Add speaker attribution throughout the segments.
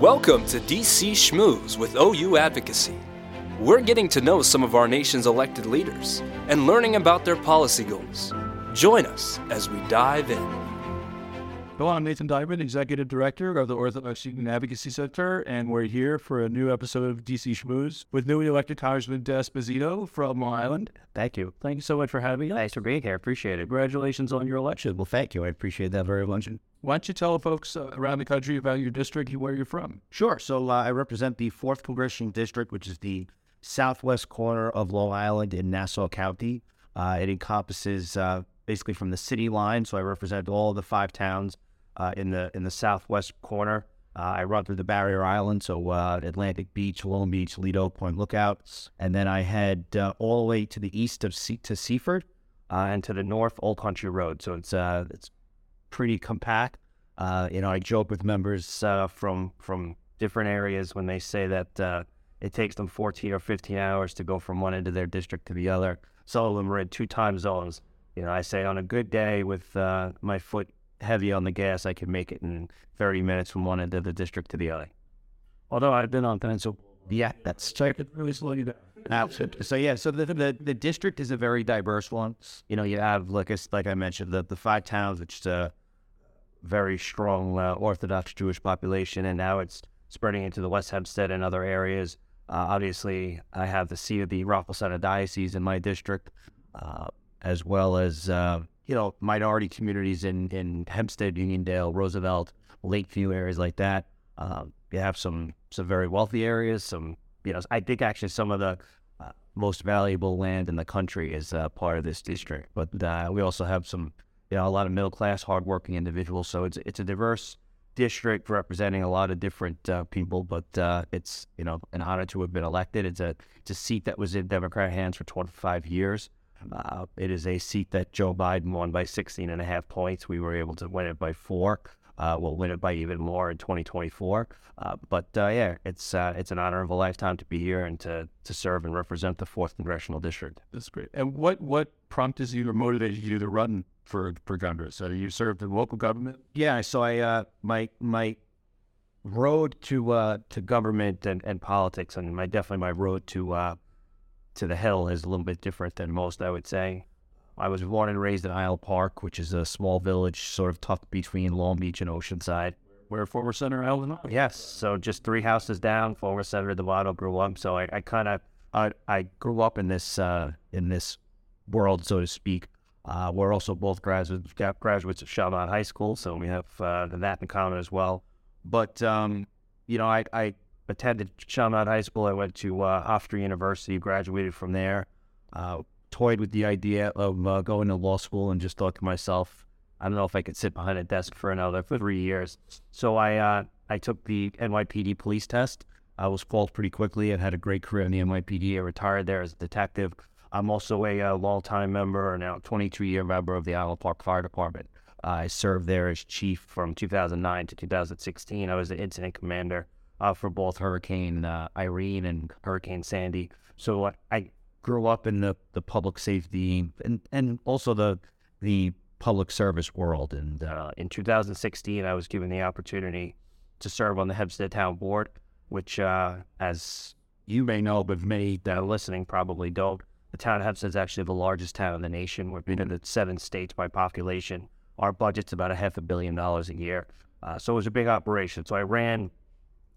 Speaker 1: Welcome to DC Shmooze with OU Advocacy. We're getting to know some of our nation's elected leaders and learning about their policy goals. Join us as we dive in.
Speaker 2: Hello, I'm Nathan Diament, Executive Director of the Orthodox Student Advocacy Center, and we're here for a new episode of DC Shmooze with newly elected Congressman D'Esposito from Long Island.
Speaker 3: Thank you.
Speaker 2: Thank you so much for having me.
Speaker 3: Thanks for being here. Appreciate it.
Speaker 2: Congratulations on your election.
Speaker 3: Well, thank you. I appreciate that very much.
Speaker 2: Why don't you tell folks uh, around the country about your district and where you're from?
Speaker 3: Sure. So uh, I represent the 4th Congressional District, which is the southwest corner of Long Island in Nassau County. Uh, it encompasses uh, basically from the city line. So I represent all the five towns uh, in the in the southwest corner. Uh, I run through the Barrier Island, so Atlantic Beach, Long Beach, Lido, Point Lookouts, and then I head all the way to the east of C- to Seaford, and to the north, Old Country Road. So it's it's pretty compact. Uh, you know, I joke with members uh, from from different areas when they say that uh, it takes them 14 or 15 hours to go from one end of their district to the other. Some of them are in two time zones. You know, I say on a good day with my foot heavy on the gas, I could make it in 30 minutes from one end of the district to the other.
Speaker 2: Although I've been on Peninsula.
Speaker 3: Yeah, that's true.
Speaker 2: It really slow you down.
Speaker 3: Absolutely. So yeah, so the, the the district is a very diverse one. You know, you have like like I mentioned, the the five towns, which a very strong uh, Orthodox Jewish population, and now it's spreading into the West Hempstead and other areas. Uh, obviously, I have the seat of the Center Diocese in my district, uh, as well as uh, you know, minority communities in, in Hempstead, Uniondale, Roosevelt, Lakeview areas like that. Um, you have some some very wealthy areas. Some, you know, I think actually some of the uh, most valuable land in the country is uh, part of this district. But uh, we also have some, you know, a lot of middle class, hardworking individuals. So it's it's a diverse district representing a lot of different uh, people. But uh, it's you know an honor to have been elected. It's a it's a seat that was in Democrat hands for 25 years. Uh, it is a seat that Joe Biden won by 16 and a half points. We were able to win it by four. Uh, we'll win it by even more in 2024. Uh, but uh, yeah, it's uh, it's an honor of a lifetime to be here and to to serve and represent the fourth congressional district.
Speaker 2: That's great. And what what prompted you or motivated you to run for for Congress? So you served in local government.
Speaker 3: Yeah. So I uh, my my road to to government and, and politics, and my definitely my road to to the hill is a little bit different than most, I would say. I was born and raised in Island Park, which is a small village sort of tucked between Long Beach and Oceanside.
Speaker 2: Where former Senator Alvin
Speaker 3: Yes. So just three houses down, former Senator D'Amato grew up. So I, I kind of I, I grew up in this uh, in this world, so to speak. Uh, we're also both graduates graduates of Chaminade High School, so we have uh, that in common as well. But um, you know, I, I attended Chaminade High School. I went to uh, Hofstra University, graduated from there. Uh, toyed with the idea of uh, going to law school and just thought to myself, I don't know if I could sit behind a desk for another three years. So I uh, I took the NYPD police test. I was called pretty quickly and had a great career in the NYPD. I retired there as a detective. I'm also a, a uh, long-time member, now 22-year member of the Island Park Fire Department. I served there as chief from 2009 to 2016. I was the incident commander uh, for both Hurricane uh, Irene and Hurricane Sandy. So I grew up in the, the public safety and, and also the the public service world. And uh, in 2016, I was given the opportunity to serve on the Hempstead Town Board, which, uh, as you may know, but many that are listening probably don't. The town of Hempstead is actually the largest town in the nation. We're in the seven states by population. Our budget's about a half a billion dollars a year. Uh, so it was a big operation. So I ran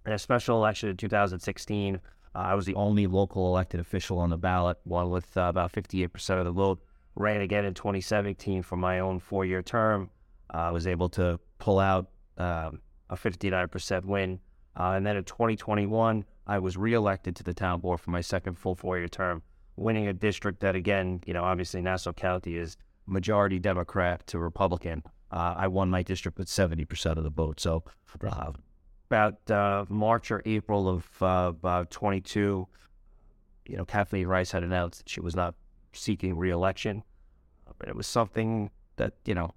Speaker 3: in a special election in 2016, uh, I was the only local elected official on the ballot, won with uh, about 58% of the vote. Ran again in 2017 for my own four year term. I uh, was able to pull out um, a 59% win. Uh, and then in 2021, I was reelected to the town board for my second full four year term, winning a district that, again, you know, obviously Nassau County is majority Democrat to Republican. Uh, I won my district with 70% of the vote. So, uh, about uh, March or April of uh, about 22, you know, Kathleen Rice had announced that she was not seeking reelection. But it was something that, you know,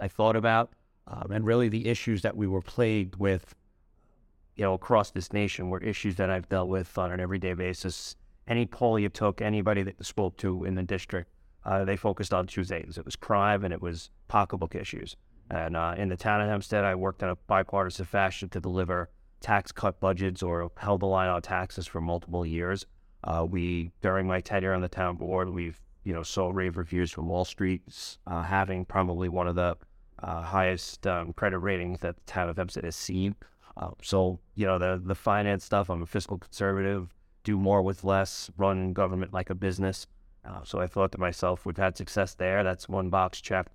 Speaker 3: I thought about. Um, and really the issues that we were plagued with, you know, across this nation were issues that I've dealt with on an everyday basis. Any poll you took, anybody that you spoke to in the district, uh, they focused on two things. It was crime and it was pocketbook issues. And uh, in the town of Hempstead, I worked in a bipartisan fashion to deliver tax cut budgets or held the line on taxes for multiple years. Uh, we during my tenure on the town board, we've you know saw rave reviews from Wall Street, uh, having probably one of the uh, highest um, credit ratings that the town of Hempstead has seen. Uh, so you know the the finance stuff. I'm a fiscal conservative. Do more with less. Run government like a business. Uh, so I thought to myself, we've had success there. That's one box checked.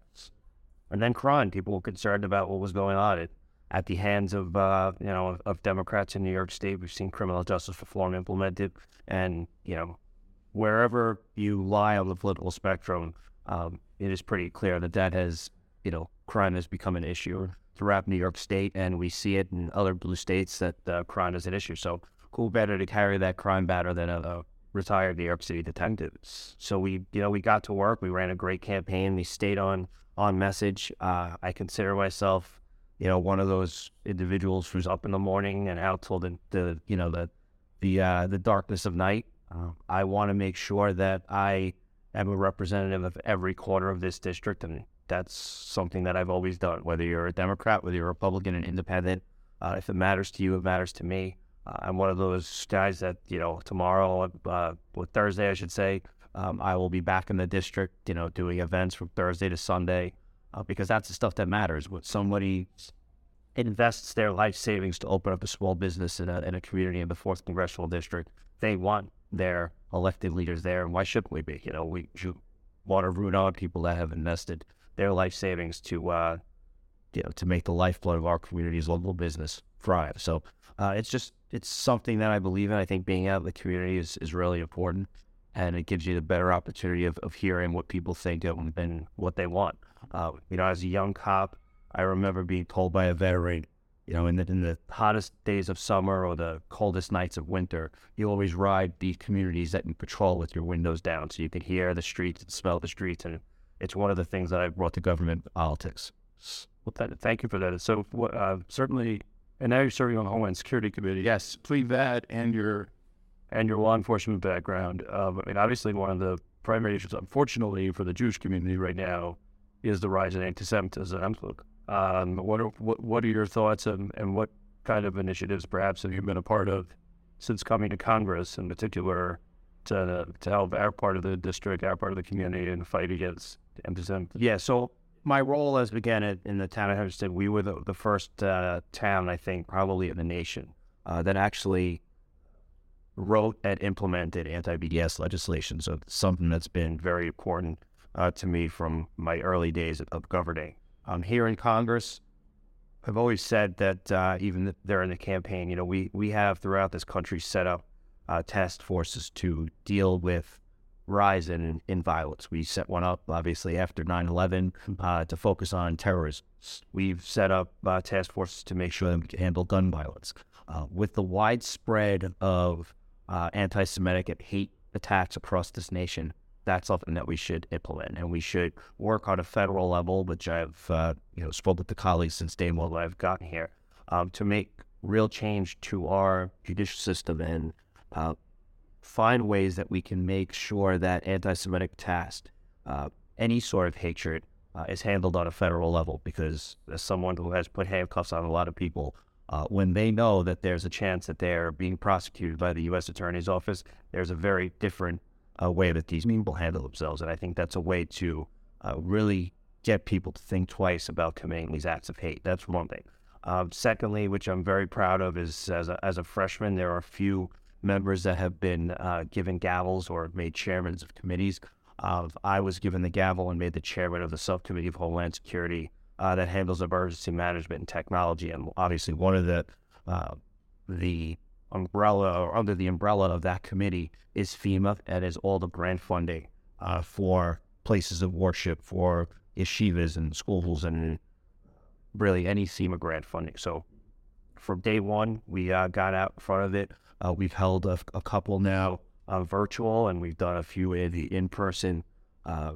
Speaker 3: And then crime. People were concerned about what was going on at, at the hands of uh, you know of, of Democrats in New York State. We've seen criminal justice reform implemented, and you know wherever you lie on the political spectrum, um, it is pretty clear that that has you know crime has become an issue throughout New York State, and we see it in other blue states that uh, crime is an issue. So, cool better to carry that crime banner than a, a, retired New York City detective. So we, you know, we got to work. We ran a great campaign. We stayed on on message. Uh, I consider myself, you know, one of those individuals who's up in the morning and out till the, the you know, the the uh, the darkness of night. Uh, I want to make sure that I am a representative of every corner of this district and that's something that I've always done. Whether you're a Democrat, whether you're a Republican, and independent, uh, if it matters to you, it matters to me. Uh, I'm one of those guys that you know tomorrow, uh, or Thursday, I should say, um, I will be back in the district. You know, doing events from Thursday to Sunday, uh, because that's the stuff that matters. When somebody invests their life savings to open up a small business in a, in a community in the fourth congressional district, they want their elected leaders there, and why shouldn't we be? You know, we should want to root on people that have invested their life savings to uh, you know to make the lifeblood of our community's local business thrive. So uh, it's just it's something that I believe in. I think being out in the community is, is really important, and it gives you the better opportunity of, of hearing what people think and what they want. Uh, you know, as a young cop, I remember being told by a veteran, you know, in the in the hottest days of summer or the coldest nights of winter, you always ride these communities that you patrol with your windows down, so you can hear the streets and smell the streets and it's one of the things that I brought to government politics.
Speaker 2: Well, that, thank you for that. So uh, certainly, and now you're serving on the Homeland Security Committee.
Speaker 3: Yes,
Speaker 2: between that and your and your law enforcement background, um, I mean, obviously one of the primary issues, unfortunately, for the Jewish community right now, is the rise in anti-Semitism. Um, what are what, what are your thoughts and, and what kind of initiatives perhaps have you been a part of since coming to Congress, in particular, to to help our part of the district, our part of the community, and fight against anti-Semitism?
Speaker 3: Yeah. So my role as began in the town of Hempstead, we were the, the first uh, town, I think, probably in the nation uh, that actually wrote and implemented anti-BDS legislation. So something that's been very important uh, to me from my early days of, governing. Um, here in Congress, I've always said that uh, even there in the campaign, you know, we we have throughout this country set up uh, task forces to deal with rise in, in violence. We set one up, obviously, after 9 11 mm-hmm. uh, to focus on terrorism. We've set up uh, task forces to make sure that we can handle gun violence. Uh, with the widespread of uh, anti Semitic and hate attacks across this nation, that's something that we should implement. And we should work on a federal level, which I've uh, you know spoke with the colleagues since day one I've gotten here, um, to make real change to our judicial system and uh, find ways that we can make sure that anti-Semitic attacks, uh, any sort of hatred, uh, is handled on a federal level. Because as someone who has put handcuffs on a lot of people, uh, when they know that there's a chance that they're being prosecuted by the U.S. Attorney's Office, there's a very different uh, way that these people handle themselves, and I think that's a way to uh, really get people to think twice about committing these acts of hate. That's one thing. Um, secondly, which I'm very proud of, is as a, as a freshman, there are a few members that have been uh, given gavels or made chairmen of committees. Uh, I was given the gavel and made the chairman of the subcommittee of Homeland Security uh, that handles emergency management and technology. And obviously, one of the uh, the umbrella or under the umbrella of that committee is FEMA and is all the grant funding uh, for places of worship, for yeshivas and schools, and really any FEMA grant funding. So from day one, we uh, got out in front of it. Uh, we've held a, a couple now uh, virtual, and we've done a few in the in person, uh,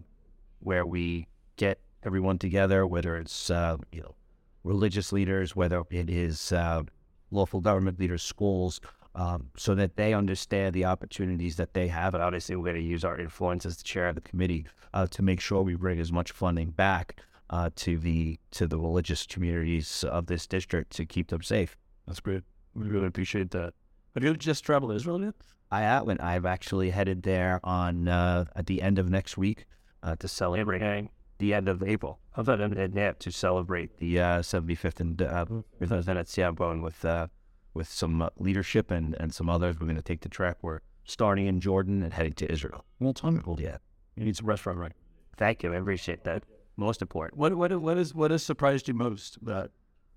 Speaker 3: where we get everyone together, whether it's uh, you know religious leaders, whether it is uh, local government leaders, schools, um, so that they understand the opportunities that they have. And obviously, we're going to use our influence as the chair of the committee to make sure we bring as much funding back uh, to the to the religious communities of this district to keep them safe.
Speaker 2: That's great. We really appreciate that. Have you just traveled Israel yet?
Speaker 3: I haven't. I've actually headed there on uh, at the end of next week uh, to celebrate the end of April. I thought in that to celebrate the uh, 75th and uh, event at Seattle with uh, with some uh, leadership and, and some others. We're going to take the track. We're starting in Jordan and heading to Israel.
Speaker 2: Well, tell me.
Speaker 3: Yeah.
Speaker 2: You need some restaurant right.
Speaker 3: Thank you. I appreciate that. Most important.
Speaker 2: What what what is what has surprised you most about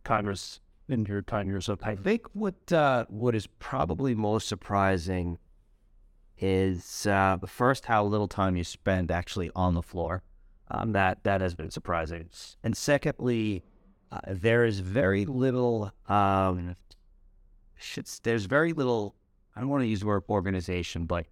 Speaker 2: Congress in your time here so
Speaker 3: I think what uh, what is probably most surprising is uh, first how little time you spend actually on the floor. Um, that that has been surprising, and secondly, uh, there is very little. Um, there's very little. I don't want to use the word organization, but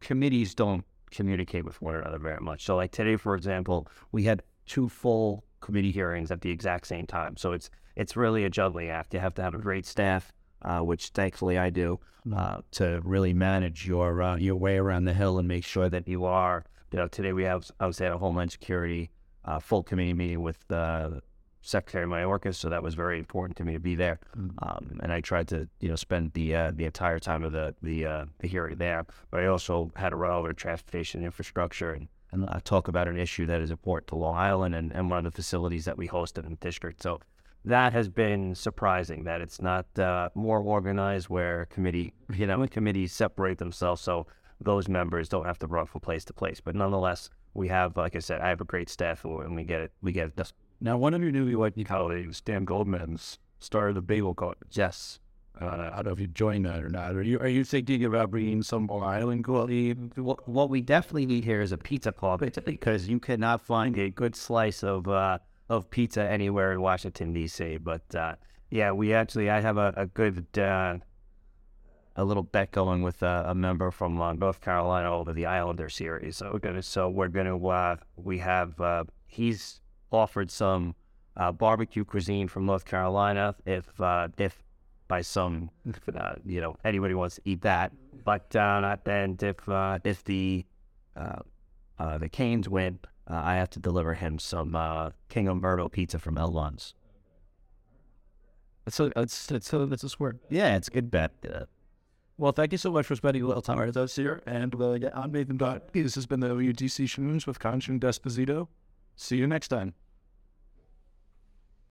Speaker 3: committees don't communicate with one another very much. So, like today, for example, we had two full committee hearings at the exact same time. So it's it's really a juggling act. You have to have a great staff, uh, which thankfully I do, uh, to really manage your uh, your way around the hill and make sure that you are. You know, today we have I was at a Homeland Security uh, full committee meeting with uh, Secretary Mayorkas, so that was very important to me to be there. Um, and I tried to you know spend the uh, the entire time of the the, the hearing there. But I also had a run over transportation infrastructure and and uh, talk about an issue that is important to Long Island and, and one of the facilities that we hosted in the district. So that has been surprising that it's not uh, more organized where committee, you know, committees separate themselves so those members don't have to run from place to place. But nonetheless, we have, like I said, I have a great staff and we get it, we get it.
Speaker 2: Now, one of your new UIT colleagues, Dan Goldman's, started the Bagel Caucus.
Speaker 3: Yes.
Speaker 2: Uh, I don't know if you joined that or not. Are you are you thinking about bringing some more Island quality?
Speaker 3: What, what we definitely need here is a pizza club because you cannot find a good slice of uh, of pizza anywhere in Washington D.C. But uh, yeah, we actually I have a, a good uh, a little bet going with a, a member from uh, North Carolina over the Islander series. So we're gonna so we're gonna uh, we have uh, he's offered some barbecue cuisine from North Carolina if if by some, uh, you know, anybody wants to eat that. But uh, then if uh, if the uh, uh, the Canes win, uh, I have to deliver him some King Umberto pizza from Elmont.
Speaker 2: That's a that's that's a, that's a swear.
Speaker 3: Yeah, it's a good bet.
Speaker 2: Well, thank you so much for spending a little time with us here. And yeah, I'm Nathan Dot. This has been the WTC Shmooze with Conjun D'Esposito. See you next time.